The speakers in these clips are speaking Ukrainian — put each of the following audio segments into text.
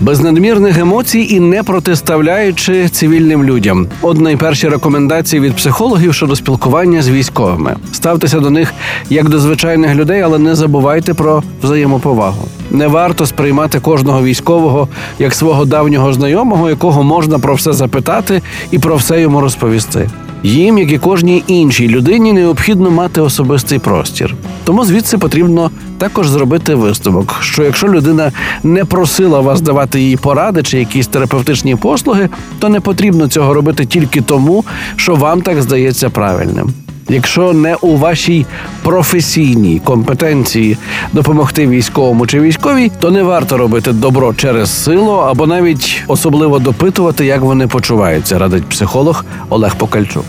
Без надмірних емоцій і не протиставляючи цивільним людям. От найперші рекомендації від психологів щодо спілкування з військовими. Ставтеся до них як до звичайних людей, але не забувайте про взаємоповагу. Не варто сприймати кожного військового як свого давнього знайомого, якого можна про все запитати і про все йому розповісти. Їм, як і кожній іншій людині, необхідно мати особистий простір. Тому звідси потрібно також зробити висновок, що якщо людина не просила вас давати їй поради чи якісь терапевтичні послуги, то не потрібно цього робити тільки тому, що вам так здається правильним. Якщо не у вашій професійній компетенції допомогти військовому чи військовій, то не варто робити добро через силу або навіть особливо допитувати, як вони почуваються, радить психолог Олег Покальчук.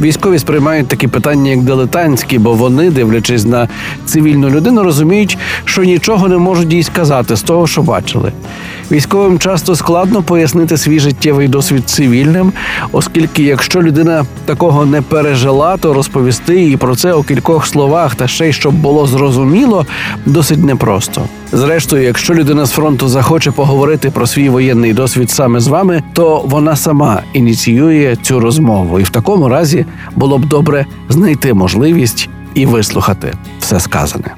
Військові сприймають такі питання як дилетантські, бо вони, дивлячись на цивільну людину, розуміють, що нічого не можуть їй сказати з того, що бачили. Військовим часто складно пояснити свій життєвий досвід цивільним, оскільки якщо людина такого не пережила, то розповісти їй про це у кількох словах та ще й щоб було зрозуміло, досить непросто. Зрештою, якщо людина з фронту захоче поговорити про свій воєнний досвід саме з вами, то вона сама ініціює цю розмову, і в такому разі було б добре знайти можливість і вислухати все сказане.